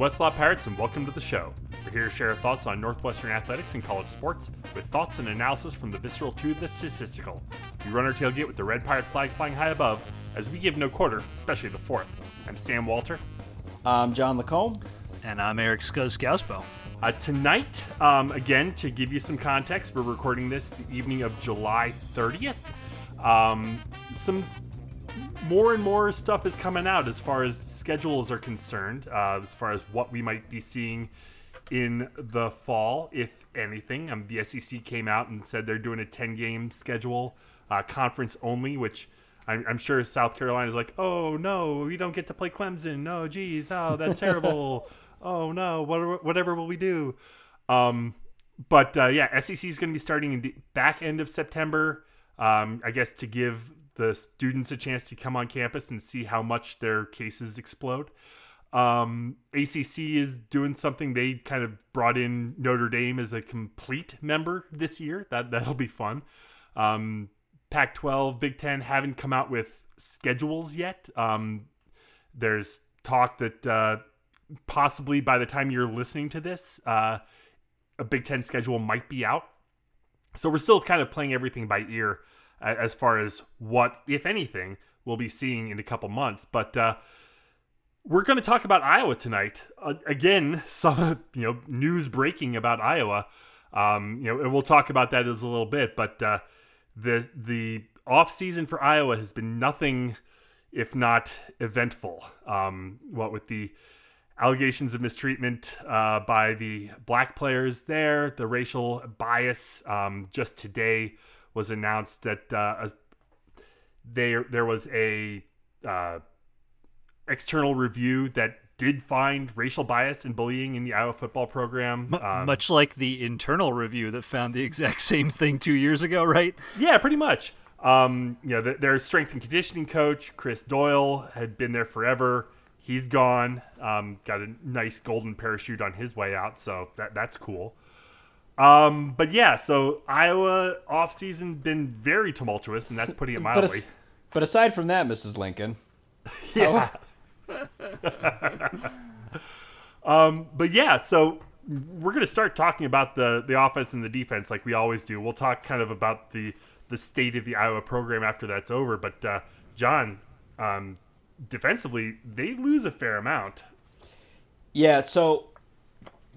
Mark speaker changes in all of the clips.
Speaker 1: Westlaw Pirates, and welcome to the show. We're here to share our thoughts on Northwestern athletics and college sports, with thoughts and analysis from the visceral to the statistical. We run our tailgate with the red pirate flag flying high above, as we give no quarter, especially the fourth. I'm Sam Walter.
Speaker 2: I'm John Lacombe.
Speaker 3: And I'm Eric Skoskauspo.
Speaker 1: Uh, tonight, um, again, to give you some context, we're recording this the evening of July 30th. Um, some more and more stuff is coming out as far as schedules are concerned, uh, as far as what we might be seeing in the fall, if anything. Um, the SEC came out and said they're doing a 10 game schedule, uh, conference only, which I'm, I'm sure South Carolina is like, oh no, we don't get to play Clemson. No, geez, oh, that's terrible. oh no, what, whatever will we do? Um, but uh, yeah, SEC is going to be starting in the back end of September. Um, I guess to give the students a chance to come on campus and see how much their cases explode. Um, ACC is doing something they kind of brought in Notre Dame as a complete member this year. That that'll be fun. Um, Pac-12, Big Ten haven't come out with schedules yet. Um, there's talk that uh, possibly by the time you're listening to this, uh, a Big Ten schedule might be out. So we're still kind of playing everything by ear as far as what, if anything, we'll be seeing in a couple months. But uh, we're going to talk about Iowa tonight. Uh, again, some you know news breaking about Iowa. Um, you know, and we'll talk about that as a little bit. But uh, the the off season for Iowa has been nothing if not eventful. Um, what with the allegations of mistreatment uh, by the black players there, the racial bias. Um, just today, was announced that uh, there there was a uh, external review that did find racial bias and bullying in the Iowa football program.
Speaker 3: Um, much like the internal review that found the exact same thing two years ago, right?
Speaker 1: Yeah, pretty much. Um, you know, the, their strength and conditioning coach, Chris Doyle, had been there forever. He's gone. Um, got a nice golden parachute on his way out, so that that's cool. Um, but yeah, so Iowa offseason been very tumultuous, and that's putting it mildly.
Speaker 2: But, as, but aside from that, Mrs. Lincoln.
Speaker 1: yeah. um, but yeah, so we're going to start talking about the the offense and the defense like we always do. We'll talk kind of about the the state of the Iowa program after that's over. But uh, John, um, defensively, they lose a fair amount.
Speaker 2: Yeah, so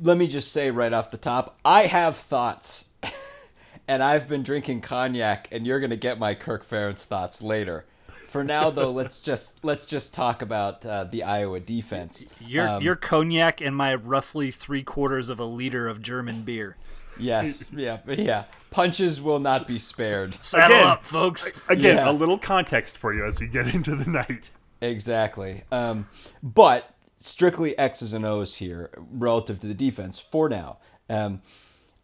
Speaker 2: let me just say right off the top, I have thoughts. and I've been drinking cognac and you're going to get my Kirk Ferentz thoughts later. For now though, let's just let's just talk about uh, the Iowa defense.
Speaker 3: Your um, your cognac and my roughly 3 quarters of a liter of German beer.
Speaker 2: Yes, yeah, yeah. Punches will not be spared.
Speaker 3: Saddle again, up, folks.
Speaker 1: Again, yeah. a little context for you as we get into the night.
Speaker 2: Exactly. Um, but strictly X's and O's here relative to the defense for now. Um,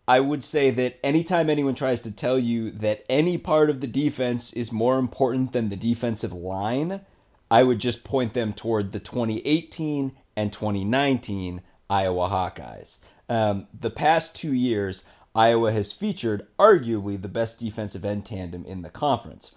Speaker 2: I would say that anytime anyone tries to tell you that any part of the defense is more important than the defensive line, I would just point them toward the 2018 and 2019 Iowa Hawkeyes. Um, the past two years, Iowa has featured arguably the best defensive end tandem in the conference.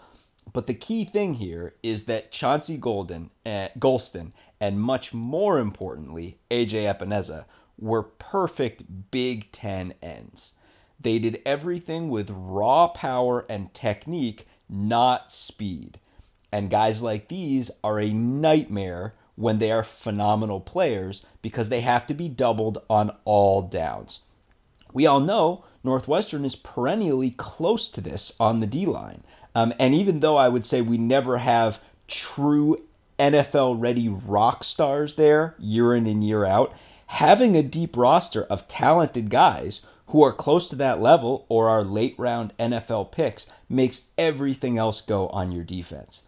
Speaker 2: But the key thing here is that Chauncey Golden, uh, Golston and much more importantly, AJ Epenesa were perfect Big Ten ends. They did everything with raw power and technique, not speed. And guys like these are a nightmare when they are phenomenal players because they have to be doubled on all downs. We all know Northwestern is perennially close to this on the D line. Um, and even though I would say we never have true NFL ready rock stars there year in and year out, having a deep roster of talented guys who are close to that level or are late round NFL picks makes everything else go on your defense.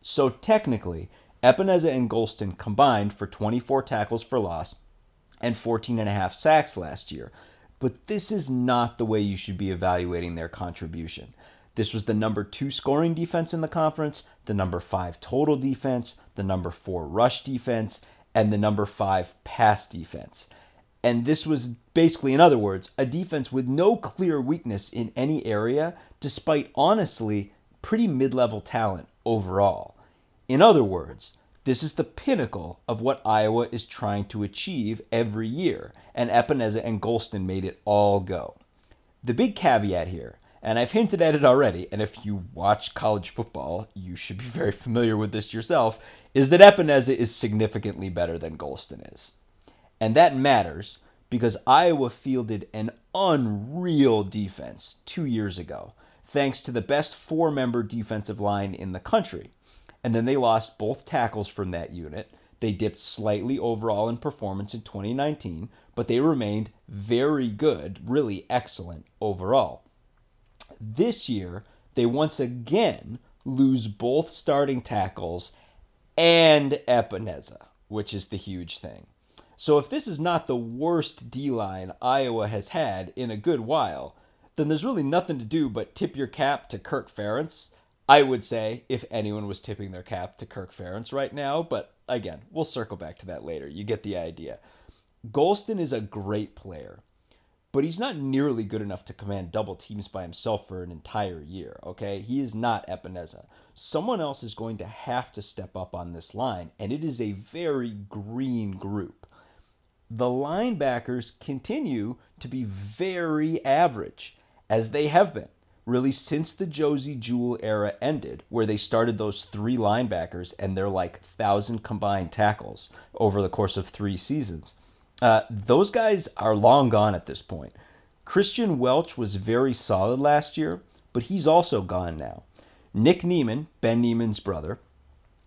Speaker 2: So technically, Epenesa and Golston combined for 24 tackles for loss and 14 and a half sacks last year. But this is not the way you should be evaluating their contribution. This was the number two scoring defense in the conference, the number five total defense, the number four rush defense, and the number five pass defense. And this was basically, in other words, a defense with no clear weakness in any area, despite honestly pretty mid level talent overall. In other words, This is the pinnacle of what Iowa is trying to achieve every year, and Epenesa and Golston made it all go. The big caveat here, and I've hinted at it already, and if you watch college football, you should be very familiar with this yourself, is that Epenesa is significantly better than Golston is. And that matters because Iowa fielded an unreal defense two years ago, thanks to the best four member defensive line in the country. And then they lost both tackles from that unit. They dipped slightly overall in performance in 2019, but they remained very good, really excellent overall. This year, they once again lose both starting tackles and Epenesa, which is the huge thing. So if this is not the worst D line Iowa has had in a good while, then there's really nothing to do but tip your cap to Kirk Ferentz. I would say if anyone was tipping their cap to Kirk Ferentz right now, but again, we'll circle back to that later. You get the idea. Golston is a great player, but he's not nearly good enough to command double teams by himself for an entire year, okay? He is not Epenesa. Someone else is going to have to step up on this line, and it is a very green group. The linebackers continue to be very average, as they have been really since the Josey Jewell era ended, where they started those three linebackers and they're like thousand combined tackles over the course of three seasons. Uh, those guys are long gone at this point. Christian Welch was very solid last year, but he's also gone now. Nick Niemann, Ben Niemann's brother,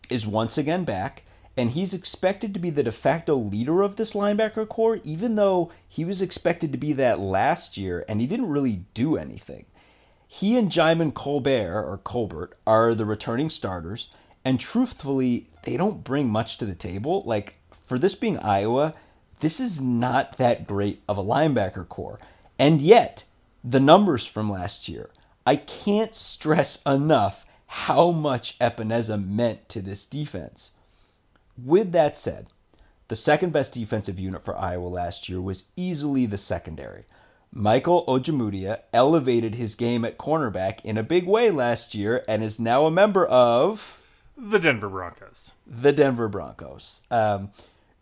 Speaker 2: is once again back, and he's expected to be the de facto leader of this linebacker core, even though he was expected to be that last year and he didn't really do anything. He and Djimon Colbert, or Colbert, are the returning starters, and truthfully, they don't bring much to the table. Like, for this being Iowa, this is not that great of a linebacker core. And yet, the numbers from last year, I can't stress enough how much Epenesa meant to this defense. With that said, the second best defensive unit for Iowa last year was easily the secondary. Michael Ojemudia elevated his game at cornerback in a big way last year and is now a member of
Speaker 1: the Denver Broncos.
Speaker 2: The Denver Broncos. Um,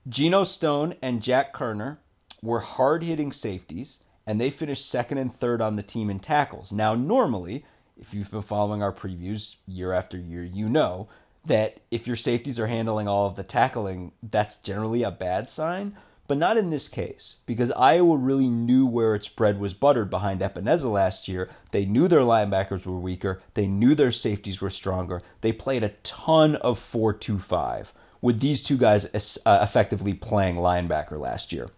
Speaker 2: Geno Stone and Jack Koerner were hard hitting safeties, and they finished second and third on the team in tackles. Now, normally, if you've been following our previews year after year, you know that if your safeties are handling all of the tackling, that's generally a bad sign. But not in this case, because Iowa really knew where its bread was buttered behind Epenesa last year. They knew their linebackers were weaker. They knew their safeties were stronger. They played a ton of 4 2 5 with these two guys uh, effectively playing linebacker last year.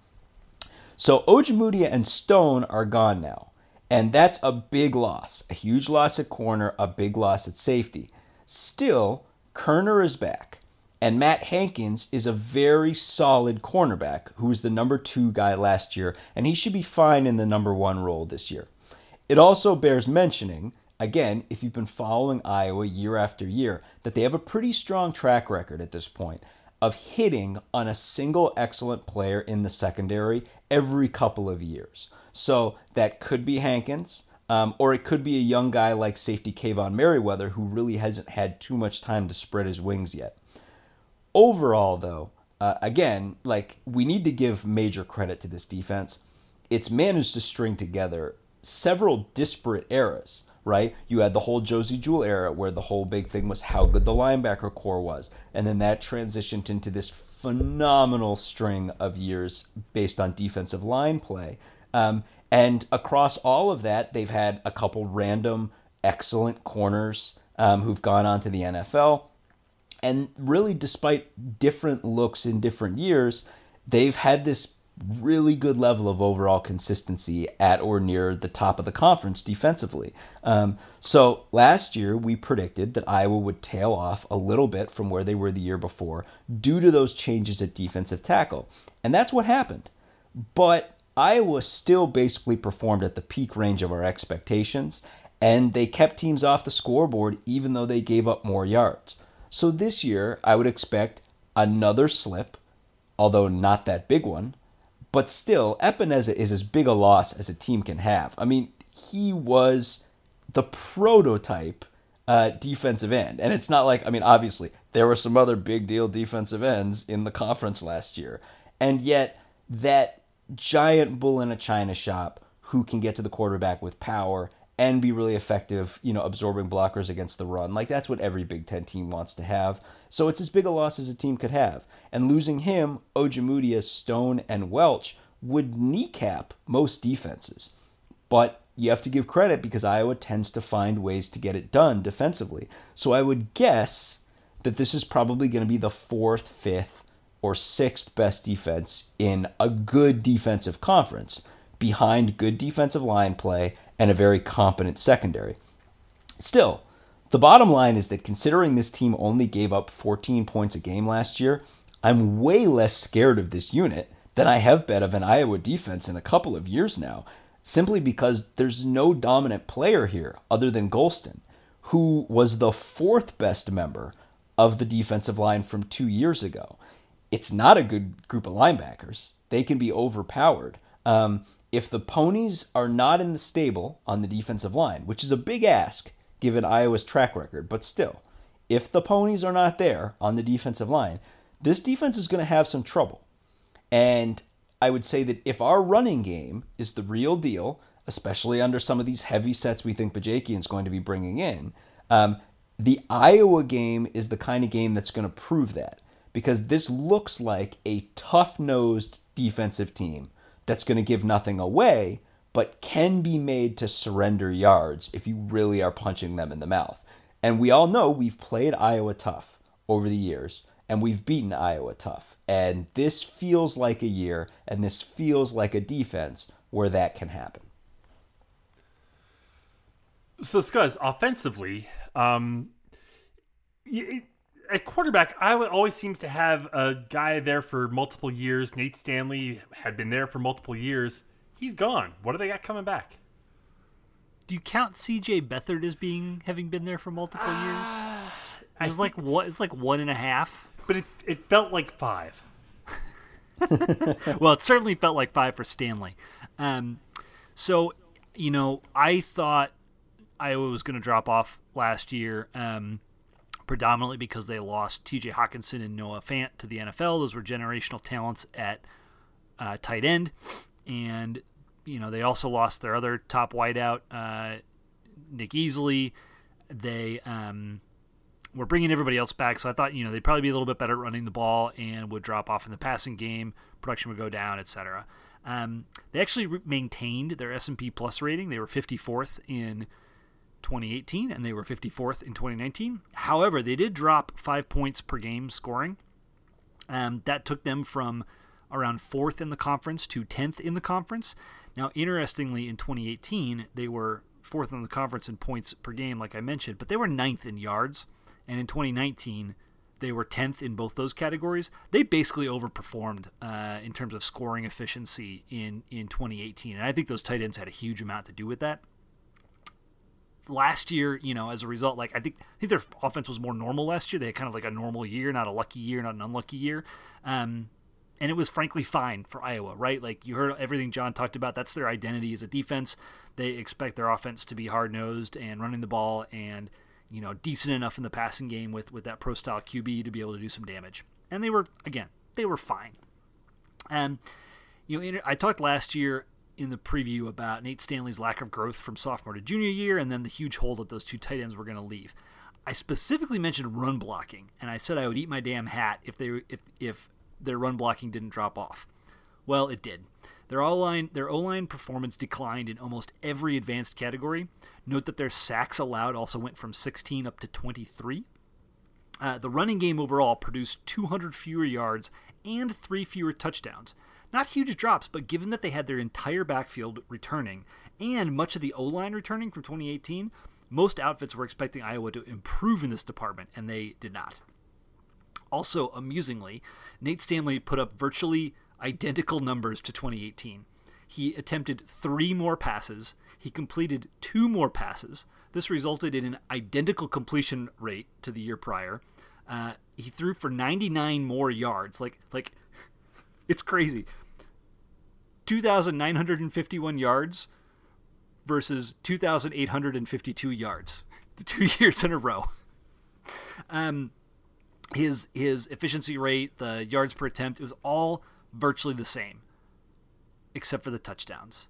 Speaker 2: So Ojemudia and Stone are gone now. And that's a big loss. A huge loss at corner, a big loss at safety. Still, Koerner is back. And Matt Hankins is a very solid cornerback who was the number two guy last year, and he should be fine in the number one role this year. It also bears mentioning, again, if you've been following Iowa year after year, that they have a pretty strong track record at this point of hitting on a single excellent player in the secondary every couple of years. So that could be Hankins. Um, or it could be a young guy like safety Kaevon Merriweather who really hasn't had too much time to spread his wings yet. Overall, though, uh, again, like we need to give major credit to this defense. It's managed to string together several disparate eras, right? You had the whole Josey Jewell era where the whole big thing was how good the linebacker core was. And then that transitioned into this phenomenal string of years based on defensive line play. Um, and across all of that, they've had a couple random excellent corners um, who've gone on to the NFL and really despite different looks in different years they've had this really good level of overall consistency at or near the top of the conference defensively. Um, so last year we predicted that Iowa would tail off a little bit from where they were the year before due to those changes at defensive tackle. And that's what happened. But Iowa still basically performed at the peak range of our expectations, and they kept teams off the scoreboard even though they gave up more yards. So this year, I would expect another slip, although not that big one. But still, Epenesa is as big a loss as a team can have. I mean, he was the prototype uh, defensive end. And it's not like, I mean, obviously, there were some other big deal defensive ends in the conference last year. And yet, that giant bull in a china shop who can get to the quarterback with power and be really effective, you know, absorbing blockers against the run. Like that's what every Big Ten team wants to have. So it's as big a loss as a team could have. And losing him, Ojemudia, Stone, and Welch would kneecap most defenses. But you have to give credit because Iowa tends to find ways to get it done defensively. So I would guess that this is probably going to be the fourth, fifth, or sixth best defense in a good defensive conference behind good defensive line play and a very competent secondary. Still, the bottom line is that considering this team only gave up 14 points a game last year, I'm way less scared of this unit than I have been of an Iowa defense in a couple of years now, simply because there's no dominant player here other than Golston, who was the fourth best member of the defensive line from two years ago. It's not a good group of linebackers. They can be overpowered. Um, if the ponies are not in the stable on the defensive line, which is a big ask given Iowa's track record, but still, if the ponies are not there on the defensive line, this defense is going to have some trouble. And I would say that if our running game is the real deal, especially under some of these heavy sets we think Bajakian is going to be bringing in, um, the Iowa game is the kind of game that's going to prove that because this looks like a tough nosed defensive team that's going to give nothing away, but can be made to surrender yards if you really are punching them in the mouth. And we all know we've played Iowa tough over the years, and we've beaten Iowa tough. And this feels like a year, and this feels like a defense where that can happen.
Speaker 1: So, Scuzz, offensively, um, it, at quarterback, Iowa always seems to have a guy there for multiple years. Nate Stanley had been there for multiple years. He's gone. What do they got coming back?
Speaker 3: Do you count C.J. Beathard as being having been there for multiple years? It was like what? It's like one and a half.
Speaker 1: But it it felt like five.
Speaker 3: well, it certainly felt like five for Stanley. Um, so, you know, I thought Iowa was going to drop off last year. Um, predominantly because they lost TJ Hockenson and Noah Fant to the NFL. Those were generational talents at uh, tight end. And, you know, they also lost their other top wideout, uh, Nick Easley. They um, were bringing everybody else back. So I thought, you know, they'd probably be a little bit better at running the ball and would drop off in the passing game. Production would go down, etc. Um, they actually re- maintained their S&P Plus rating. They were 54th in 2018 and they were 54th in 2019. However, they did drop five points per game scoring. Um, that took them from around fourth in the conference to 10th in the conference. Now, interestingly, in 2018, they were fourth in the conference in points per game, like I mentioned, but they were ninth in yards. And in 2019, they were 10th in both those categories. They basically overperformed uh, in terms of scoring efficiency in, in 2018. And I think those tight ends had a huge amount to do with that last year, you know, as a result, like I think I think their offense was more normal last year. They had kind of like a normal year, not a lucky year, not an unlucky year. Um, and it was frankly fine for Iowa, right? Like you heard everything John talked about. That's their identity as a defense. They expect their offense to be hard nosed and running the ball and you know decent enough in the passing game with with that pro style QB to be able to do some damage. And they were again, they were fine. And you know, I talked last year in the preview about Nate Stanley's lack of growth from sophomore to junior year and then the huge hole that those two tight ends were going to leave. I specifically mentioned run blocking and I said I would eat my damn hat if they if if their run blocking didn't drop off. Well, it did. Their O-line their O-line performance declined in almost every advanced category. Note that their sacks allowed also went from 16 up to 23. Uh, the running game overall produced 200 fewer yards and three fewer touchdowns. Not huge drops, but given that they had their entire backfield returning and much of the O line returning from 2018, most outfits were expecting Iowa to improve in this department, and they did not. Also, amusingly, Nate Stanley put up virtually identical numbers to 2018. He attempted three more passes, he completed two more passes. This resulted in an identical completion rate to the year prior. Uh, he threw for 99 more yards. Like, like, it's crazy. 2,951 yards versus 2,852 yards. two years in a row. Um, his his efficiency rate, the yards per attempt, it was all virtually the same, except for the touchdowns.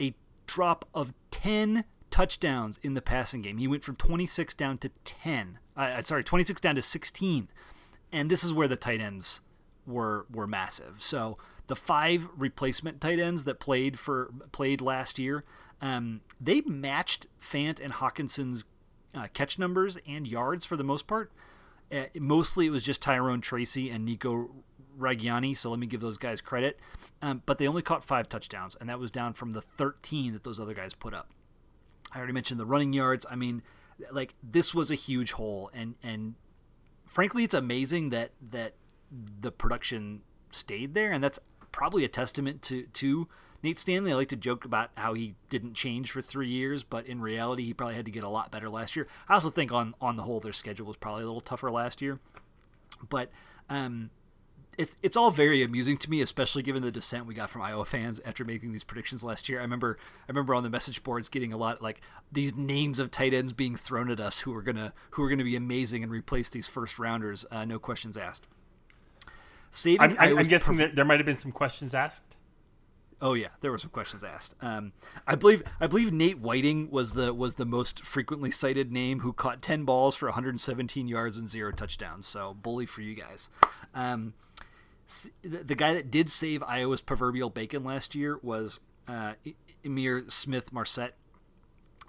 Speaker 3: A drop of ten touchdowns in the passing game. He went from 26 down to 10. Uh, sorry, 26 down to 16, and this is where the tight ends were were massive. So the five replacement tight ends that played for played last year, um, they matched Fant and Hockenson's uh, catch numbers and yards for the most part. Uh, mostly it was just Tyrone Tracy and Nico Ragaini, so let me give those guys credit. Um, but they only caught five touchdowns, and that was down from the 13 that those other guys put up. I already mentioned the running yards. I mean, like this was a huge hole, and and frankly, it's amazing that that the production stayed there, and that's probably a testament to to Nate Stanley. I like to joke about how he didn't change for three years, but in reality, he probably had to get a lot better last year. I also think on on the whole, their schedule was probably a little tougher last year, but um, it's it's all very amusing to me, especially given the dissent we got from Iowa fans after making these predictions last year. I remember I remember on the message boards getting a lot like these names of tight ends being thrown at us who are gonna who are gonna be amazing and replace these first rounders, uh, no questions asked.
Speaker 1: Saving I'm, I'm guessing perf- that there might have been some questions asked.
Speaker 3: Oh yeah, there were some questions asked. Um, I believe I believe Nate Wieting was the was the most frequently cited name who caught ten balls for 117 yards and zero touchdowns. So bully for you guys. Um, the guy that did save Iowa's proverbial bacon last year was uh, Ihmir Smith Marsette,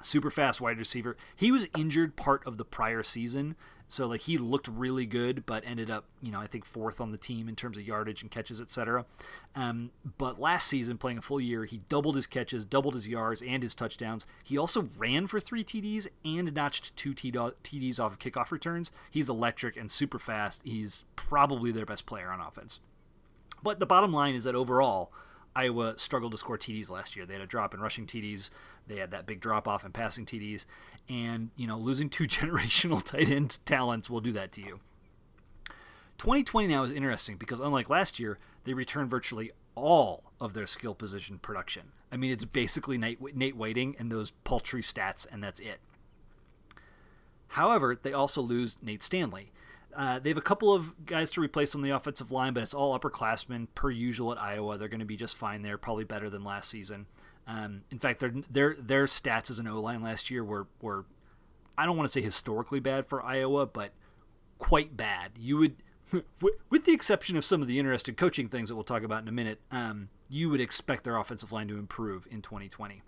Speaker 3: super fast wide receiver. He was injured part of the prior season, so like he looked really good, but ended up you know I think fourth on the team in terms of yardage and catches, etc. Um, but last season, playing a full year, he doubled his catches, doubled his yards, and his touchdowns. He also ran for three TDs and notched two TDs off of kickoff returns. He's electric and super fast. He's probably their best player on offense. But the bottom line is that overall, Iowa struggled to score TDs last year. They had a drop in rushing TDs. They had that big drop off in passing TDs. And, you know, losing two generational tight end talents will do that to you. 2020 now is interesting because, unlike last year, they returned virtually all of their skill position production. I mean, it's basically Nate, Nate Wieting and those paltry stats, and that's it. However, they also lose Nate Stanley. Uh, they have a couple of guys to replace on the offensive line, but it's all upperclassmen per usual at Iowa. They're going to be just fine there, probably better than last season. Um, in fact, their their their stats as an O line last year were were I don't want to say historically bad for Iowa, but quite bad. You would, with the exception of some of the interesting coaching things that we'll talk about in a minute, um, you would expect their offensive line to improve in 2020.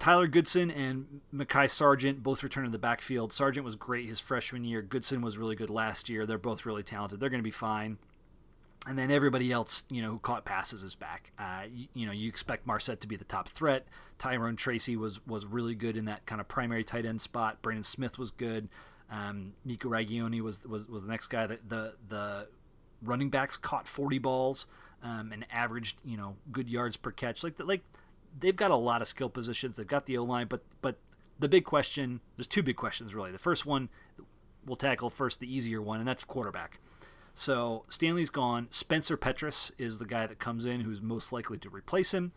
Speaker 3: Tyler Goodson and Mekhi Sargent both returned in the backfield. Sargent was great his freshman year. Goodson was really good last year. They're both really talented. They're going to be fine. And then everybody else, you know, who caught passes is back. Uh, you, you, know, you expect Marsette to be the top threat. Tyrone Tracy was was really good in that kind of primary tight end spot. Brandon Smith was good. Um, Nico was, was was the next guy. that the the running backs caught 40 balls um, and averaged, you know, good yards per catch. Like like they've got a lot of skill positions. They've got the O line, but but the big question there's two big questions really. The first one we'll tackle first, the easier one, and that's quarterback. So Stanley's gone. Spencer Petrus is the guy that comes in who's most likely to replace him.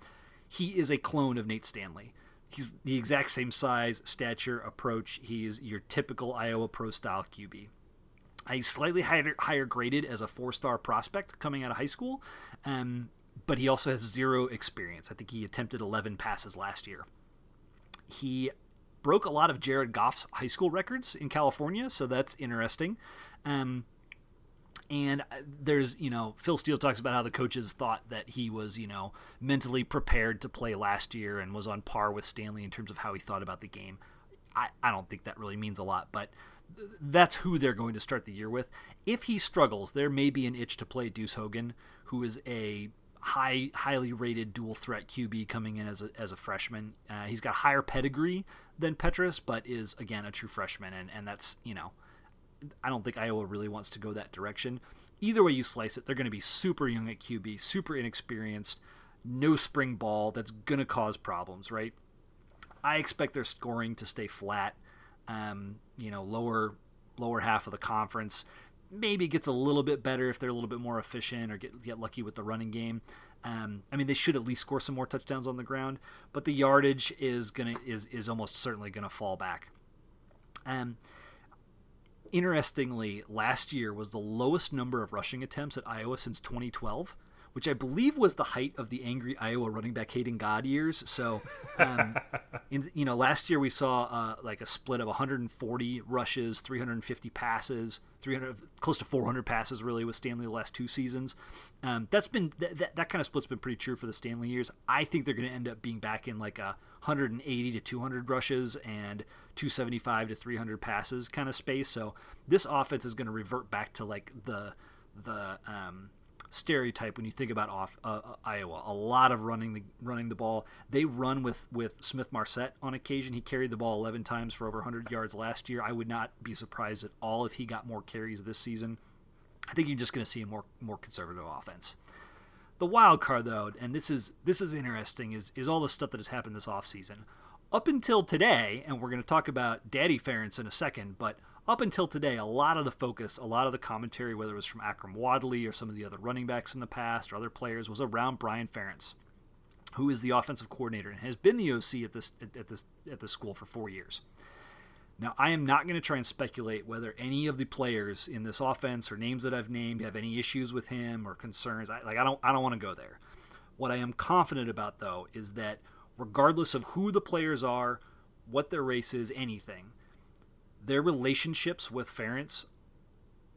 Speaker 3: He is a clone of Nate Stanley. He's the exact same size, stature, approach. He's your typical Iowa pro style QB. He's slightly higher, higher graded as a four star prospect coming out of high school. Um, but he also has zero experience. I think he attempted 11 passes last year. He broke a lot of Jared Goff's high school records in California, so that's interesting. Um, and uh, there's, you know, Phil Steele talks about how the coaches thought that he was, you know, mentally prepared to play last year and was on par with Stanley in terms of how he thought about the game. I, I don't think that really means a lot, but that's who they're going to start the year with. If he struggles, there may be an itch to play Deuce Hogan, who is a high, highly rated dual threat QB coming in as a, as a freshman. Uh, he's got higher pedigree than Petrus, but is again a true freshman, and and that's you know, I don't think Iowa really wants to go that direction. Either way you slice it, they're going to be super young at QB, super inexperienced, no spring ball. That's going to cause problems, right? I expect their scoring to stay flat. Um, you know, lower lower half of the conference maybe it gets a little bit better if they're a little bit more efficient or get get lucky with the running game. Um, I mean, they should at least score some more touchdowns on the ground, but the yardage is gonna is is almost certainly gonna fall back. Um, interestingly, last year was the lowest number of rushing attempts at Iowa since 2012 which I believe was the height of the angry Iowa running back hating God years. So, um, in, you know, last year we saw uh, like a split of 140 rushes, 350 passes, 300 close to 400 passes really with Stanley the last two seasons. Um, that's been th- that, that kind of split's been pretty true for the Stanley years. I think they're going to end up being back in like a 180 to 200 rushes and 275 to 300 passes kind of space. So this offense is going to revert back to like the the um, stereotype when you think about off uh, uh, Iowa. A lot of running the running the ball. They run with with Smith Marsette on occasion. He carried the ball 11 times for over 100 yards last year. I would not be surprised at all if he got more carries this season. I think you're just going to see a more more conservative offense. The wild card though, and this is this is interesting, is is all the stuff that has happened this offseason. Up until today, and we're going to talk about Daddy Ferentz in a second, but up until today, a lot of the focus, a lot of the commentary, whether it was from Akrum Wadley or some of the other running backs in the past or other players, was around Brian Ferentz, who is the offensive coordinator and has been the OC at this at this at this school for four years. Now, I am not going to try and speculate whether any of the players in this offense or names that I've named have any issues with him or concerns. I, like I don't I don't want to go there. What I am confident about though is that regardless of who the players are, what their race is, anything, their relationships with Ferentz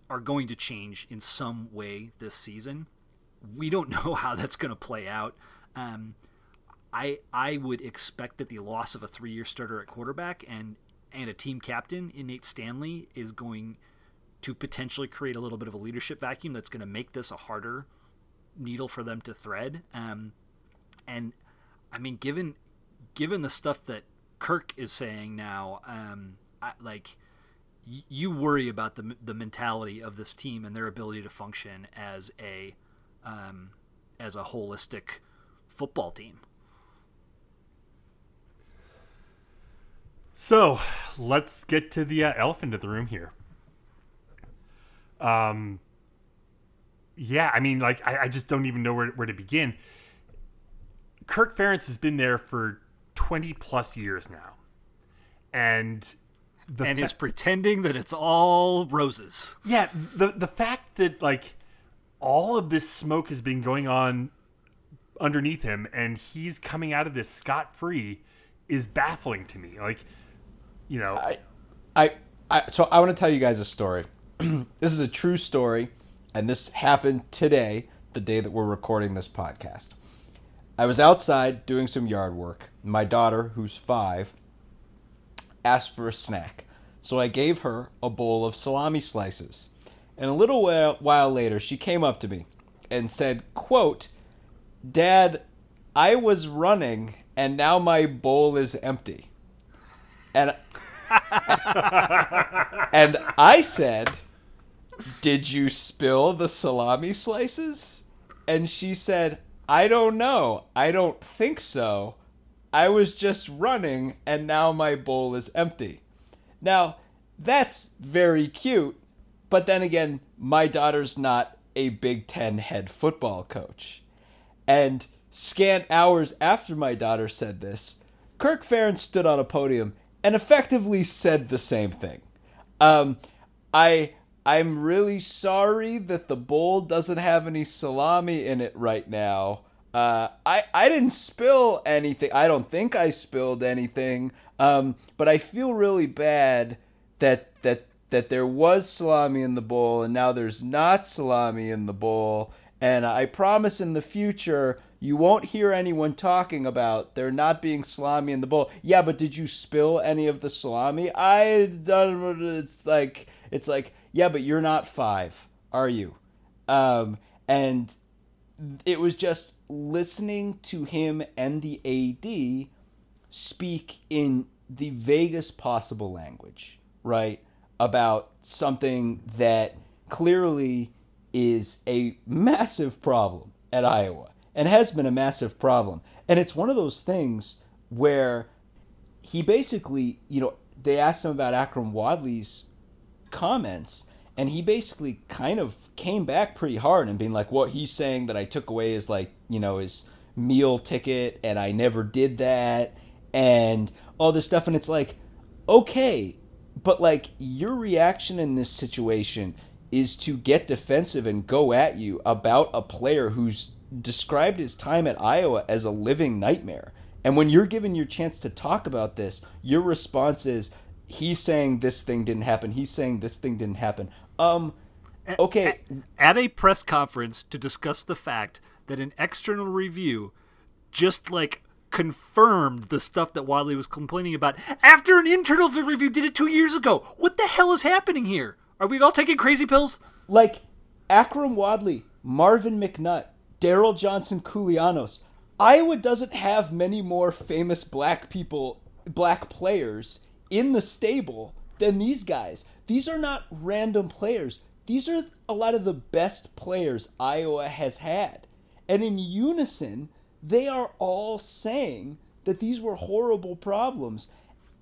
Speaker 3: are going to change in some way this season. We don't know how that's going to play out. Um, I I would expect that the loss of a three-year starter at quarterback and and a team captain in Nate Stanley is going to potentially create a little bit of a leadership vacuum that's going to make this a harder needle for them to thread. Um, and I mean, given given the stuff that Kirk is saying now, um, Like you worry about the the mentality of this team and their ability to function as a um, as a holistic football team.
Speaker 1: So let's get to the uh, elephant in the room here. Um, yeah, I mean, like, I, I just don't even know where, where to begin. Kirk Ferentz has been there for 20 plus years now. And
Speaker 3: the and fa- is pretending that it's all roses.
Speaker 1: Yeah, the the fact that like all of this smoke has been going on underneath him and he's coming out of this scot free is baffling to me. Like, you know,
Speaker 2: I, I, I so I want to tell you guys a story. this is a true story, and this happened today, the day that we're recording this podcast. I was outside doing some yard work. My daughter, who's five, asked for a snack. So I gave her a bowl of salami slices. And a little while later, she came up to me and said, quote, Dad, I was running and now my bowl is empty. And and I said, "Did you spill the salami slices?" And she said, "I don't know. I don't think so." I was just running and now my bowl is empty. Now, that's very cute, but then again, my daughter's not a Big Ten head football coach. And scant hours after my daughter said this, Kirk Ferentz stood on a podium and effectively said the same thing. Um, I I'm really sorry that the bowl doesn't have any salami in it right now. Uh, I I didn't spill anything. I don't think I spilled anything. Um, but I feel really bad that that that there was salami in the bowl and now there's not salami in the bowl. And I promise in the future you won't hear anyone talking about there not being salami in the bowl. Yeah, but did you spill any of the salami? I don't. It's like it's like yeah, but you're not five, are you? Um, and it was just listening to him and the AD speak in the vaguest possible language, right? About something that clearly is a massive problem at Iowa and has been a massive problem. And it's one of those things where he basically, you know, they asked him about Akrum Wadley's comments and he basically kind of came back pretty hard and being like what he's saying that I took away is like you know, his meal ticket and I never did that and all this stuff. And it's like, okay, but like your reaction in this situation is to get defensive and go at you about a player who's described his time at Iowa as a living nightmare. And when you're given your chance to talk about this, your response is he's saying this thing didn't happen. He's saying this thing didn't happen. Um okay,
Speaker 3: At, at a press conference to discuss the fact that an external review just like confirmed the stuff that Wadley was complaining about after an internal review did it 2 years ago. What the hell is happening here? Are we all taking crazy pills?
Speaker 2: like Akrum Wadley, Marvin McNutt, Derrell Johnson Koulianos. Iowa doesn't have many more famous black people, black players in the stable than these guys. These are not random players. These are a lot of the best players Iowa has had. And in unison, they are all saying that these were horrible problems,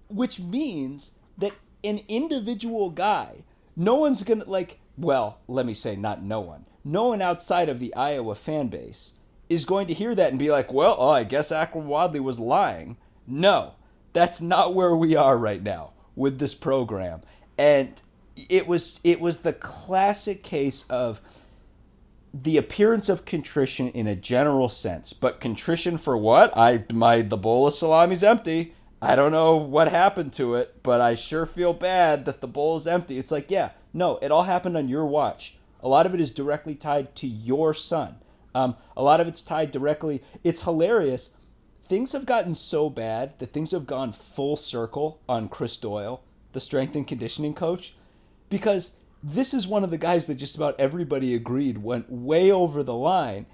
Speaker 2: which means that an individual guy, no one's going to, like, well, let me say, not no one, no one outside of the Iowa fan base is going to hear that and be like, well, oh, I guess Akrum Wadley was lying. No, that's not where we are right now with this program. And it was it was the classic case of the appearance of contrition in a general sense, but contrition for what? I my the bowl of salami's empty. I don't know what happened to it, but I sure feel bad that the bowl is empty. It's like, yeah, no, it all happened on your watch. A lot of it is directly tied to your son. Um, a lot of it's tied directly. It's hilarious. Things have gotten so bad that things have gone full circle on Chris Doyle, the strength and conditioning coach, because this is one of the guys that just about everybody agreed went way over the line.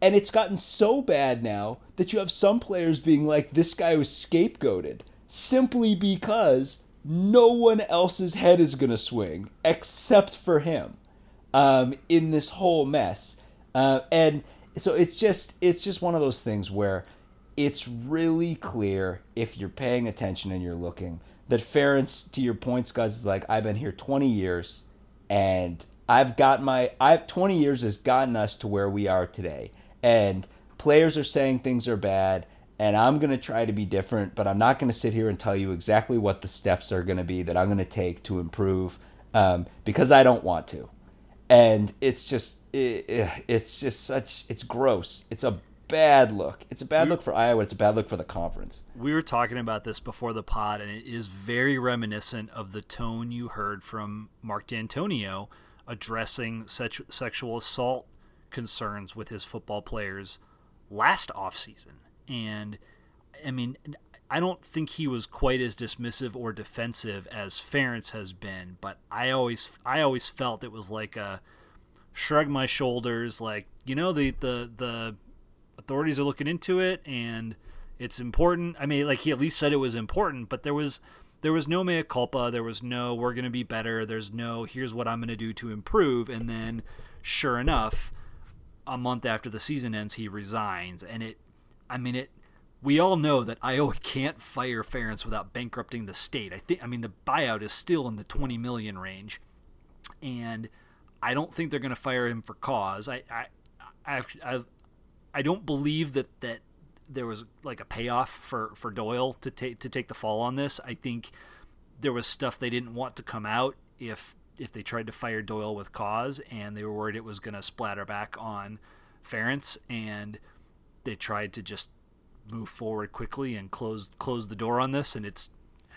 Speaker 2: And it's gotten so bad now that you have some players being like, this guy was scapegoated simply because no one else's head is going to swing except for him um, in this whole mess. Uh, and so it's just it's just one of those things where it's really clear if you're paying attention and you're looking that Ferentz, to your points, guys, is like I've been here 20 years and I've got my I've 20 years has gotten us to where we are today. And players are saying things are bad and I'm going to try to be different but I'm not going to sit here and tell you exactly what the steps are going to be that I'm going to take to improve um, because I don't want to. And it's just it, it's just such it's gross. It's a bad look it's a bad look for Iowa it's a bad look for the conference
Speaker 3: We were talking about this before the pod, and it is very reminiscent of the tone you heard from Mark Dantonio addressing sex- sexual assault concerns with his football players last offseason. And I mean, I don't think he was quite as dismissive or defensive as Ferentz has been, but I always I always felt it was like a shrug my shoulders, like you know the the the authorities are looking into it and it's important. I mean, like he at least said it was important, but there was there was no mea culpa. There was no we're going to be better. There's no here's what I'm going to do to improve. And then, sure enough, a month after the season ends, he resigns. And it, I mean, it. We all know that Iowa can't fire Ferentz without bankrupting the state. I think. I mean, the buyout is still in the 20 million range, and I don't think they're going to fire him for cause. I, I, I, I, I don't believe that that there was like a payoff for for Doyle to take to take the fall on this. I think there was stuff they didn't want to come out if if they tried to fire Doyle with cause, and they were worried it was going to splatter back on Ferentz, and they tried to just move forward quickly and close close the door on this, and it's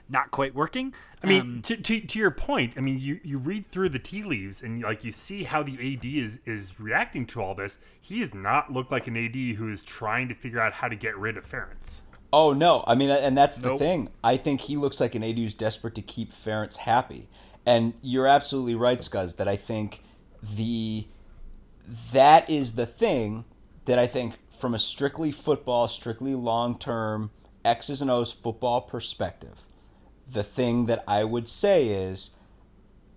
Speaker 3: not quite working.
Speaker 1: I mean,
Speaker 3: Um,
Speaker 1: to, to, to your point, I mean, you, you read through the tea leaves and like you see how the AD is is reacting to all this. He does not look like an AD who is trying to figure out how to get rid of Ferentz.
Speaker 2: Oh no! I mean, and that's the
Speaker 1: Nope.
Speaker 2: thing. I think he looks like an AD who's desperate to keep Ferentz happy. And you're absolutely right, Scuzz. That I think the that is the thing that I think from a strictly football, strictly long term X's and O's football perspective, the thing that I would say is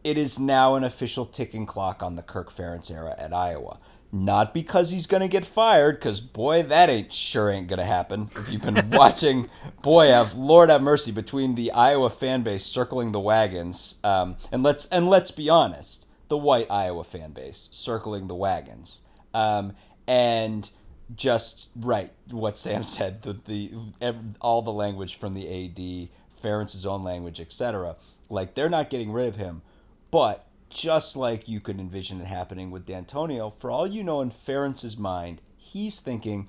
Speaker 2: it is now an official ticking clock on the Kirk Ferentz era at Iowa. Not because he's going to get fired, because boy, that ain't sure ain't going to happen. If you've been watching, boy, have Lord have mercy between the Iowa fan base circling the wagons, um, and let's and let's be honest, the white Iowa fan base circling the wagons, um, and just right what Sam said. The the all the language from the AD, Ferentz's own language, etc. Like they're not getting rid of him, but just like you could envision it happening with Dantonio, for all you know, in Ferentz's mind, he's thinking,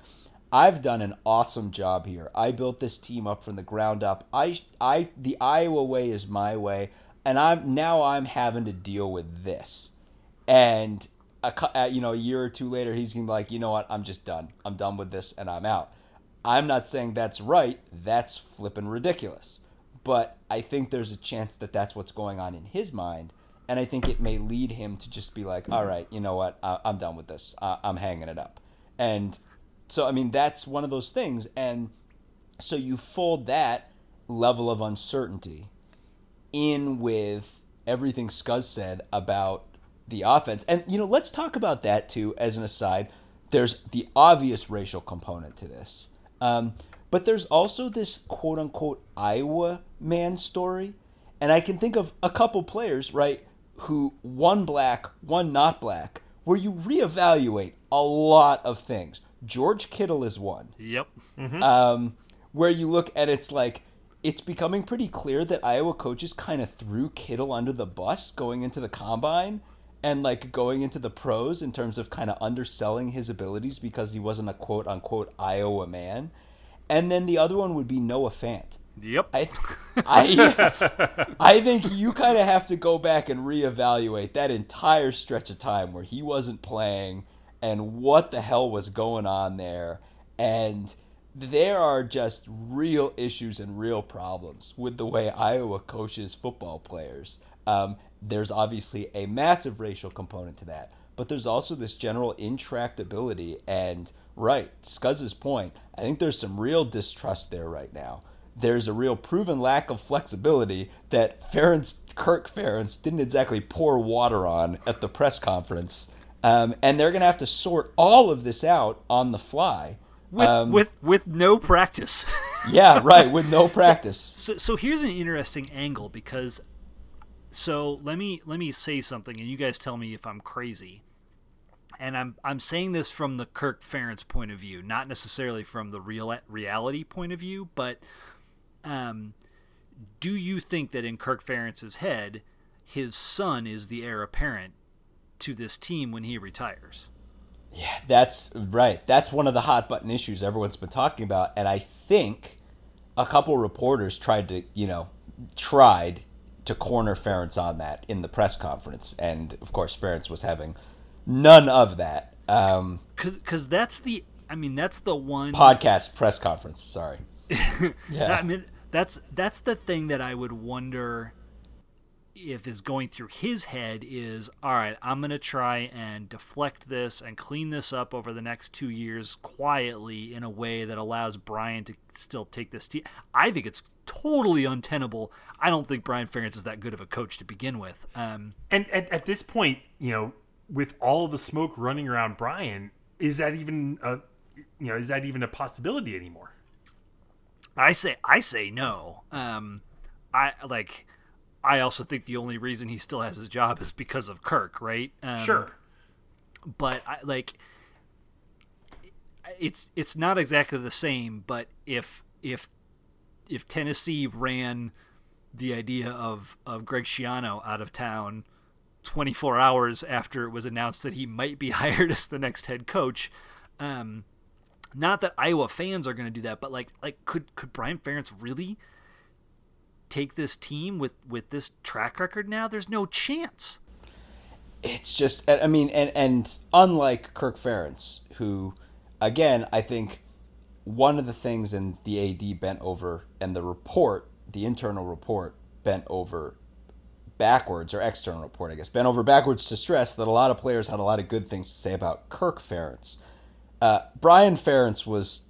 Speaker 2: "I've done an awesome job here. I built this team up from the ground up. I I the Iowa way is my way." And I'm now I'm having to deal with this, and a, uh, you know, a year or two later, he's gonna be like, you know what, I'm just done. I'm done with this, and I'm out. I'm not saying that's right. That's flipping ridiculous. But I think there's a chance that that's what's going on in his mind, and I think it may lead him to just be like, all right, you know what, I, am done with this. I, I'm hanging it up. And so, I mean, that's one of those things. And so you fold that level of uncertainty in with everything Scuzz said about the offense. And you know, let's talk about that too as an aside. There's the obvious racial component to this. Um, but there's also this quote unquote Iowa man story. And I can think of a couple players, right, who one black, one not black, where you reevaluate a lot of things. George Kittle is one.
Speaker 3: Yep.
Speaker 2: Mm-hmm. Um, where you look at it's like it's becoming pretty clear that Iowa coaches kind of threw Kittle under the bus going into the combine and like going into the pros in terms of kind of underselling his abilities because he wasn't a quote unquote Iowa man. And then the other one would be Noah Fant.
Speaker 3: Yep.
Speaker 2: I, I, I think you kind of have to go back and reevaluate that entire stretch of time where he wasn't playing and what the hell was going on there. And there are just real issues and real problems with the way Iowa coaches football players. Um, there's obviously a massive racial component to that, but there's also this general intractability. And right, Scuzz's point, I think there's some real distrust there right now. There's a real proven lack of flexibility that Ferentz, Kirk Ferentz didn't exactly pour water on at the press conference. Um, and they're going to have to sort all of this out on the fly.
Speaker 3: With, um, with with no practice.
Speaker 2: yeah, right. With no practice.
Speaker 3: So, so, so here's an interesting angle because so let me let me say something, and you guys tell me if I'm crazy. And I'm I'm saying this from the Kirk Ferentz point of view, not necessarily from the real reality point of view. But um, do you think that in Kirk Ferentz's head, his son is the heir apparent to this team when he retires?
Speaker 2: Yeah, that's right. That's one of the hot button issues everyone's been talking about, and I think a couple reporters tried to, you know, tried to corner Ferentz on that in the press conference, and of course Ferentz was having none of that. Because um,
Speaker 3: because that's the I mean that's the one
Speaker 2: podcast press conference. Sorry.
Speaker 3: yeah. I mean that's that's the thing that I would wonder if is going through his head is all right i'm going to try and deflect this and clean this up over the next two years quietly in a way that allows brian to still take this team i think it's totally untenable. I don't think Brian Ferentz is that good of a coach to begin with. Um,
Speaker 1: and at, at, this point, you know, with all the smoke running around Brian, is that even a, you know, is that even a possibility anymore?
Speaker 3: I say, I say no. Um, I like. I also think the only reason he still has his job is because of Kirk, right?
Speaker 1: Um, sure.
Speaker 3: But I like. It's it's not exactly the same, but if if if Tennessee ran the idea of of Greg Schiano out of town 24 hours after it was announced that he might be hired as the next head coach. Um, not that Iowa fans are going to do that, but like like could could Brian Ferentz really take this team with with this track record now? There's no chance.
Speaker 2: It's just I mean and and unlike Kirk Ferentz who again I think one of the things in the AD bent over and the report, the internal report, bent over backwards, or external report, I guess, bent over backwards to stress that a lot of players had a lot of good things to say about Kirk Ferentz. Uh, Brian Ferentz was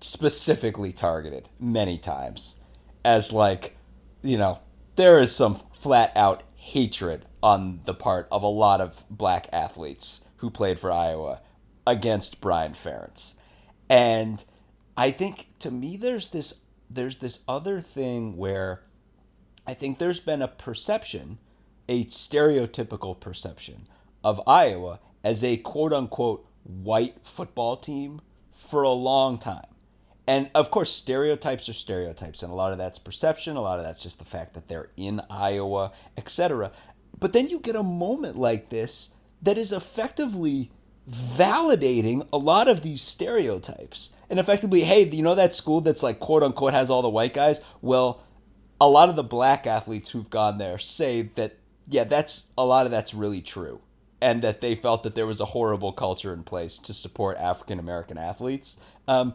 Speaker 2: specifically targeted many times as like, you know, there is some flat out hatred on the part of a lot of black athletes who played for Iowa against Brian Ferentz. And I think to me there's this there's this other thing where I think there's been a perception, a stereotypical perception of Iowa as a quote unquote white football team for a long time. And of course, stereotypes are stereotypes, and a lot of that's perception, a lot of that's just the fact that they're in Iowa, etc. But then you get a moment like this that is effectively validating a lot of these stereotypes. And effectively, hey, you know that school that's like quote unquote has all the white guys? Well, a lot of the black athletes who've gone there say that, yeah, that's a lot of that's really true. And that they felt that there was a horrible culture in place to support African American athletes. Um,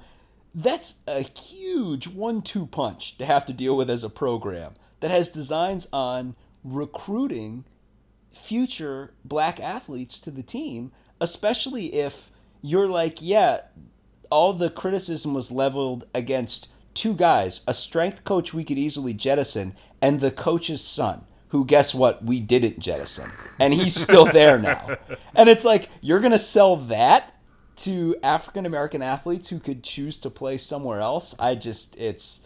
Speaker 2: that's a huge one two punch to have to deal with as a program that has designs on recruiting future black athletes to the team, especially if you're like, yeah, all the criticism was leveled against two guys, a strength coach we could easily jettison, and the coach's son, who guess what, we didn't jettison. And he's still there now. And it's like, you're going to sell that to African American athletes who could choose to play somewhere else? I just, it's.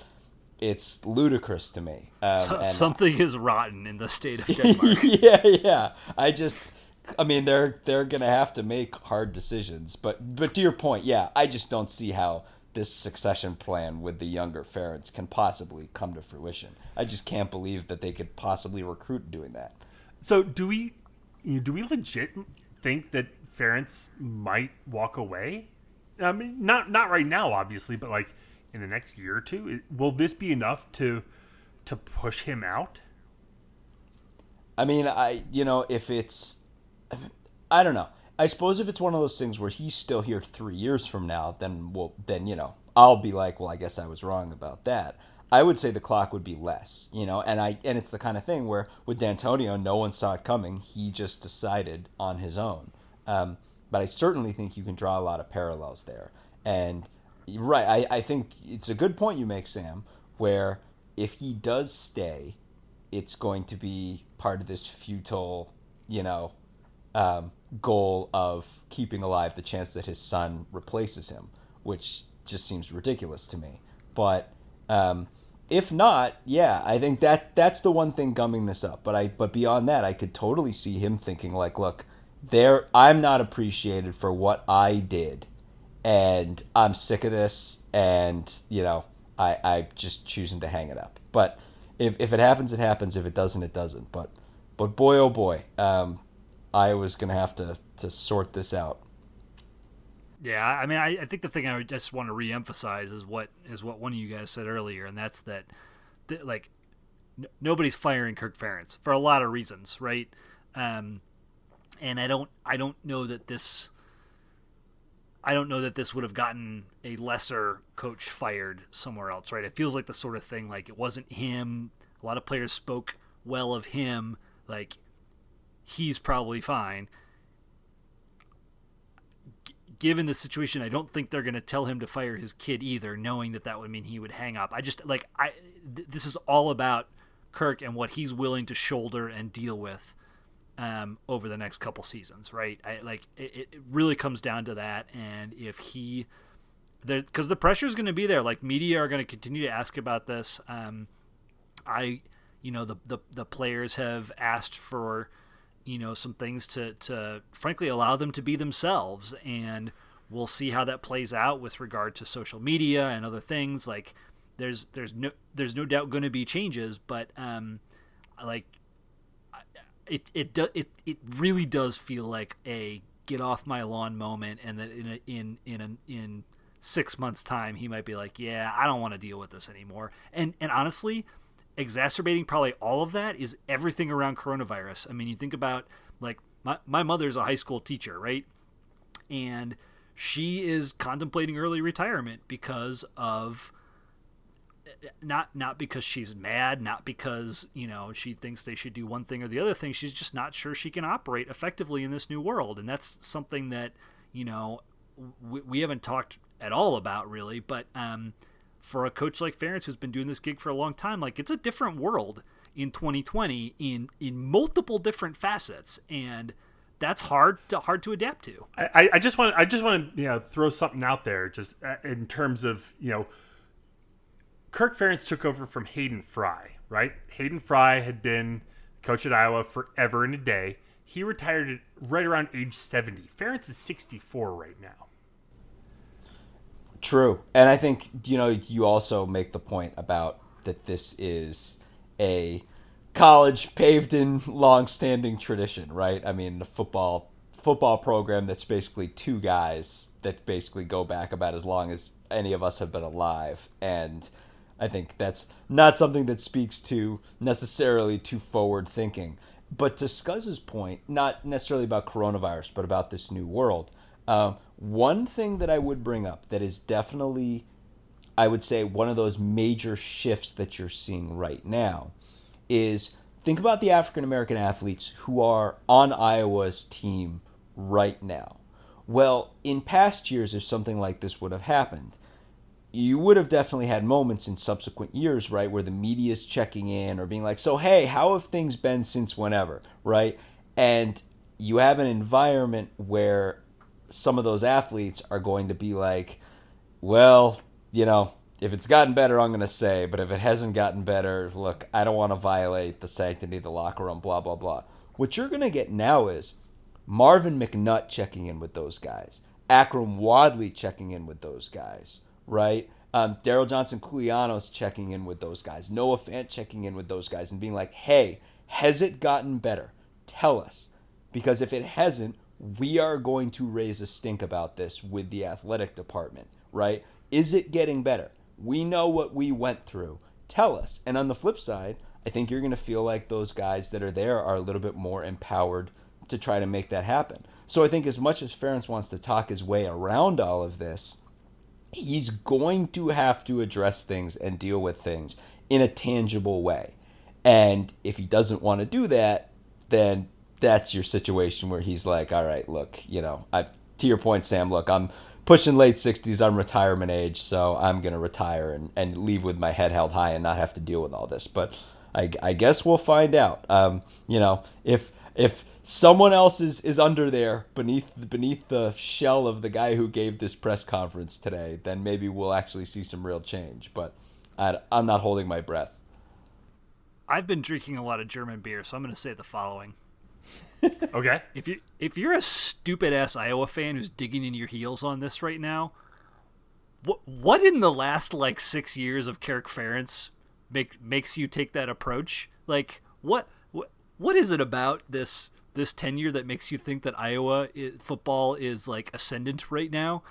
Speaker 2: It's ludicrous to me.
Speaker 3: Um, so, something is rotten in the state of Denmark.
Speaker 2: yeah, yeah. I just, I mean, they're they're gonna have to make hard decisions. But but to your point, yeah, I just don't see how this succession plan with the younger Ferentz can possibly come to fruition. I just can't believe that they could possibly recruit doing that.
Speaker 1: So do we do we legit think that Ferentz might walk away? I mean, not not right now, obviously, but like in the next year or two, will this be enough to to push him out?
Speaker 2: I mean, I you know if it's, I don't know. I suppose if it's one of those things where he's still here three years from now, then well, then you know I'll be like, well, I guess I was wrong about that. I would say the clock would be less, you know, and I and it's the kind of thing where with Dantonio, no one saw it coming. He just decided on his own. Um, but I certainly think you can draw a lot of parallels there. And right, I, I think it's a good point you make, Sam, where if he does stay, it's going to be part of this futile, you know, um, goal of keeping alive the chance that his son replaces him, which just seems ridiculous to me. But um, if not, yeah, I think that that's the one thing gumming this up. But I, but beyond that, I could totally see him thinking like, look, there I'm not appreciated for what I did and I'm sick of this and you know I I'm just choosing to hang it up. But if if it happens it happens if it doesn't it doesn't. But but boy oh boy um I was going to have to to sort this out.
Speaker 3: Yeah, I mean, I, I think the thing I just want to reemphasize is what is what one of you guys said earlier, and that's that, that like, n- nobody's firing Kirk Ferentz for a lot of reasons, right? Um, and I don't I don't know that this I don't know that this would have gotten a lesser coach fired somewhere else, right? It feels like the sort of thing like it wasn't him. A lot of players spoke well of him, like he's probably fine. G- given the situation, I don't think they're going to tell him to fire his kid either, knowing that that would mean he would hang up. I just like I th- this is all about Kirk and what he's willing to shoulder and deal with um, over the next couple seasons, right? I, like it, it really comes down to that, and if he, because the pressure is going to be there. Like media are going to continue to ask about this. Um, I, you know, the, the the players have asked for, you know, some things to to frankly allow them to be themselves, and we'll see how that plays out with regard to social media and other things. Like there's there's no there's no doubt going to be changes, but um, like it it do, it it really does feel like a get off my lawn moment, and that in a, in in in six months time he might be like, yeah, I don't want to deal with this anymore. And and honestly, exacerbating probably all of that is everything around coronavirus. I mean, you think about like my my mother's a high school teacher, right? And she is contemplating early retirement because of not not because she's mad, not because you know she thinks they should do one thing or the other thing. She's just not sure she can operate effectively in this new world, and that's something that you know we, we haven't talked at all about really. But um, for a coach like Ferentz, who's been doing this gig for a long time, like it's a different world in 2020 in in multiple different facets, and that's hard to hard to adapt to.
Speaker 1: I, I just want I just want to you know throw something out there just uh, in terms of you know Kirk Ferentz took over from Hayden Fry, right? Hayden Fry had been coach at Iowa forever and a day. He retired right around age 70. Ferentz is 64 right now.
Speaker 2: True. And I think, you know, you also make the point about that this is a college paved in long standing tradition, right? I mean, the football football program that's basically two guys that basically go back about as long as any of us have been alive. And I think that's not something that speaks to necessarily to forward thinking. But to Scuzz's point, not necessarily about coronavirus, but about this new world, uh, one thing that I would bring up that is definitely, I would say, one of those major shifts that you're seeing right now is think about the African American athletes who are on Iowa's team right now. Well, in past years, if something like this would have happened, you would have definitely had moments in subsequent years, right, where the media is checking in or being like, so, hey, how have things been since whenever, right? And you have an environment where some of those athletes are going to be like, well, you know, if it's gotten better, I'm going to say, but if it hasn't gotten better, look, I don't want to violate the sanctity of the locker room, blah, blah, blah. What you're going to get now is Marvin McNutt checking in with those guys, Akrum Wadley checking in with those guys, right? Um, Derrell Johnson Koulianos checking in with those guys, Noah Fant checking in with those guys and being like, hey, has it gotten better? Tell us. Because if it hasn't, we are going to raise a stink about this with the athletic department, right? Is it getting better? We know what we went through. Tell us. And on the flip side, I think you're going to feel like those guys that are there are a little bit more empowered to try to make that happen. So I think as much as Ferentz wants to talk his way around all of this, he's going to have to address things and deal with things in a tangible way. And if he doesn't want to do that, then that's your situation where he's like, all right, look, you know, I to your point, Sam, look, I'm pushing late 60s, I'm retirement age, so I'm to retire and, and leave with my head held high and not have to deal with all this. But I, I guess we'll find out. Um, you know, if if someone else is, is under there beneath beneath the shell of the guy who gave this press conference today, then maybe we'll actually see some real change. But I, I'm not holding my breath.
Speaker 3: I've been drinking a lot of German beer, so I'm going to say the following.
Speaker 1: okay.
Speaker 3: If you if you're a stupid ass Iowa fan who's digging in your heels on this right now, what what in the last like six years of Kirk Ferentz make makes you take that approach? Like what what what is it about this this tenure that makes you think that Iowa football is like ascendant right now?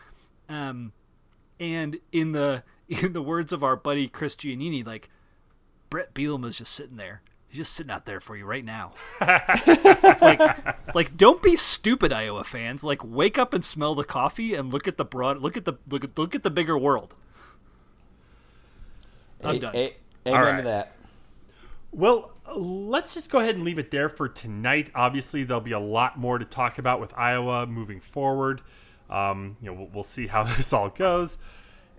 Speaker 3: Um, and in the in the words of our buddy Chris Giannini, like Bret Bielema is just sitting there He's just sitting out there for you right now. like, like, don't be stupid, Iowa fans. Like, wake up and smell the coffee and look at the broad, look at the look at look at the bigger world. I'm
Speaker 2: a,
Speaker 3: done.
Speaker 2: A, amen
Speaker 1: right.
Speaker 2: to that.
Speaker 1: Well, let's just go ahead and leave it there for tonight. Obviously, there'll be a lot more to talk about with Iowa moving forward. Um, you know, we'll, we'll, see how this all goes.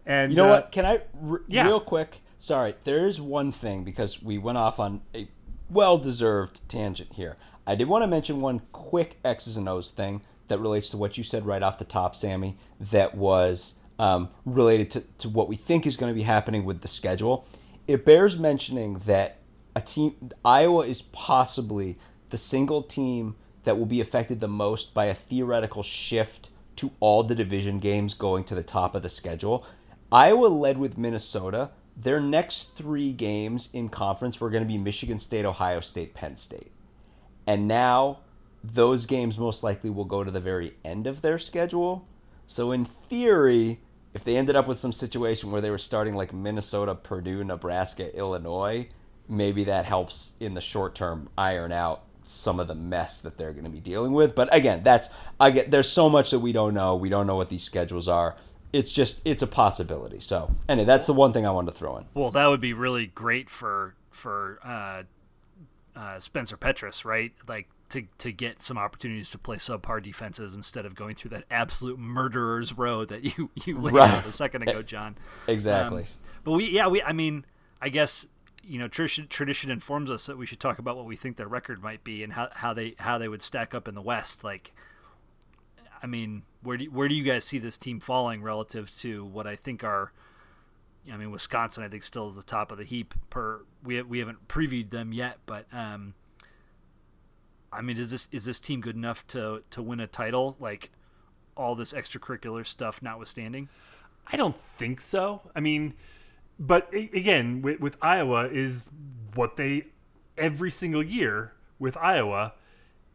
Speaker 1: And
Speaker 2: you know
Speaker 1: uh,
Speaker 2: what? Can I r-
Speaker 1: yeah.
Speaker 2: real quick? Sorry, there is one thing because we went off on a well deserved tangent here. I did want to mention one quick X's and O's thing that relates to what you said right off the top, Sammy, that was um, related to, to what we think is going to be happening with the schedule. It bears mentioning that a team, Iowa is possibly the single team that will be affected the most by a theoretical shift to all the division games going to the top of the schedule. Iowa led with Minnesota, their next three games in conference were going to be Michigan State, Ohio State, Penn State. And now those games most likely will go to the very end of their schedule. So, in theory, if they ended up with some situation where they were starting like Minnesota, Purdue, Nebraska, Illinois, maybe that helps in the short term iron out some of the mess that they're going to be dealing with. But again, that's I get there's so much that we don't know. We don't know what these schedules are it's just it's a possibility. So anyway, that's the one thing I wanted to throw in.
Speaker 3: Well, that would be really great for for uh, uh, Spencer Petras, right? Like to to get some opportunities to play subpar defenses instead of going through that absolute murderer's row that you you laid
Speaker 2: Right.
Speaker 3: out a second ago, John.
Speaker 2: Exactly.
Speaker 3: Um, but we yeah we I mean I guess you know tradition tradition informs us that we should talk about what we think their record might be and how, how they how they would stack up in the West. Like, I mean, where do where do you guys see this team falling relative to what I think are? I mean, Wisconsin I think still is the top of the heap. Per we we haven't previewed them yet, but um, I mean, is this is this team good enough to to win a title? Like all this extracurricular stuff notwithstanding.
Speaker 1: I don't think so. I mean, but again, with, with Iowa is what they every single year with Iowa.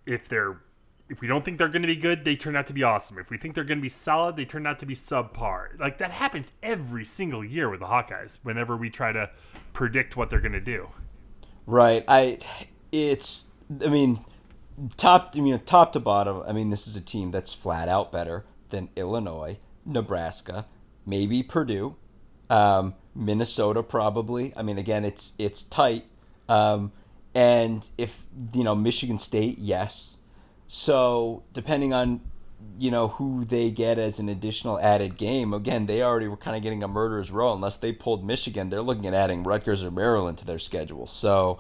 Speaker 1: If they're if we don't think they're going to be good, they turn out to be awesome. If we think they're going to be solid, they turn out to be subpar. Like that happens every single year with the Hawkeyes. Whenever we try to predict what they're going to do.
Speaker 2: Right. I. It's. I mean, top. I mean, top to bottom. I mean, this is a team that's flat out better than Illinois, Nebraska, maybe Purdue, um, Minnesota probably. I mean, again, it's it's tight. Um, and if you know Michigan State, yes. So depending on you know who they get as an additional added game, again, they already were kind of getting a murderer's row. Unless they pulled Michigan, they're looking at adding Rutgers or Maryland to their schedule. So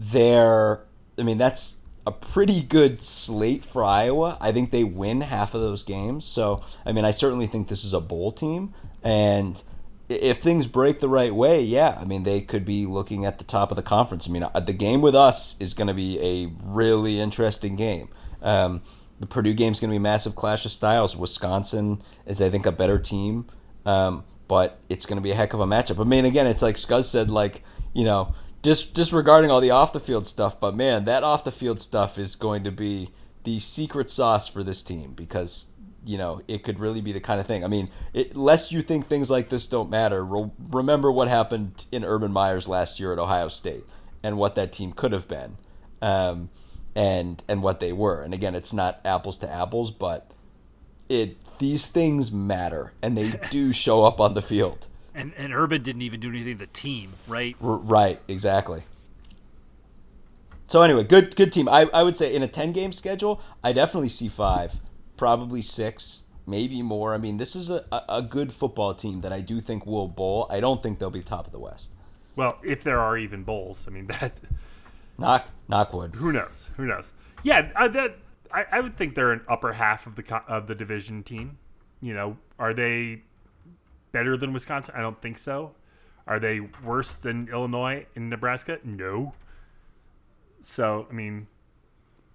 Speaker 2: they're, I mean, that's a pretty good slate for Iowa. I think they win half of those games. So, I mean, I certainly think this is a bowl team. And if things break the right way, yeah, I mean, they could be looking at the top of the conference. I mean, uh, the game with us is going to be a really interesting game. Um, the Purdue game is going to be a massive clash of styles. Wisconsin is, I think, a better team, um, but it's going to be a heck of a matchup. I mean, again, it's like Scuzz said, like, you know, just disregarding all the off the field stuff, but man, that off the field stuff is going to be the secret sauce for this team because you know it could really be the kind of thing. I mean, it, lest you think things like this don't matter, re- remember what happened in Urban Meyer's last year at Ohio State and what that team could have been, um, and and what they were. And again, it's not apples to apples, but it these things matter and they do show up on the field.
Speaker 3: And and Urban didn't even do anything to the team, right?
Speaker 2: R- right, exactly. So anyway, good good team. I, I would say in a ten game schedule, I definitely see five, probably six, maybe more. I mean, this is a, a good football team that I do think will bowl. I don't think they'll be top of the West.
Speaker 1: Well, if there are even bowls, I mean that.
Speaker 2: Knock knockwood.
Speaker 1: Who knows? Who knows? Yeah, uh, that I, I would think they're an upper half of the of the division team. You know, are they better than Wisconsin? I don't think so. Are they worse than Illinois and Nebraska? No. So I mean,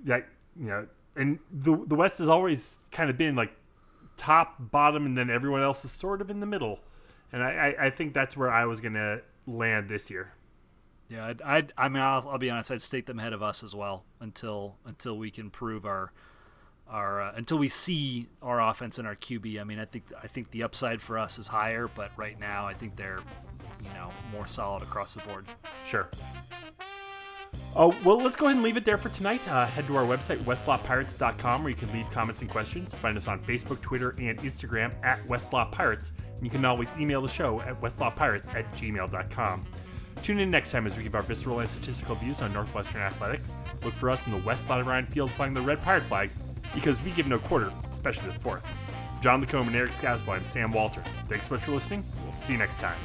Speaker 1: that you know, and the the West has always kind of been like top, bottom, and then everyone else is sort of in the middle. And I, I, I think that's where I was gonna land this year.
Speaker 3: Yeah, I'd, I'd i mean, I'll, I'll, be honest. I'd stake them ahead of us as well until until we can prove our our uh, until we see our offense and our QB. I mean, I think I think the upside for us is higher, but right now I think they're you know more solid across the board.
Speaker 1: Sure. Oh, well, let's go ahead and leave it there for tonight. Uh, head to our website, westlotpirates.com, where you can leave comments and questions. Find us on Facebook, Twitter, and Instagram at westlotpirates. And you can always email the show at westlotpirates at gmail.com. Tune in next time as we give our visceral and statistical views on Northwestern athletics. Look for us in the west of Ryan Field flying the red pirate flag because we give no quarter, especially the fourth. John Lacombe and Eric Scasbo, I'm Sam Walter. Thanks so much for listening. We'll see you next time.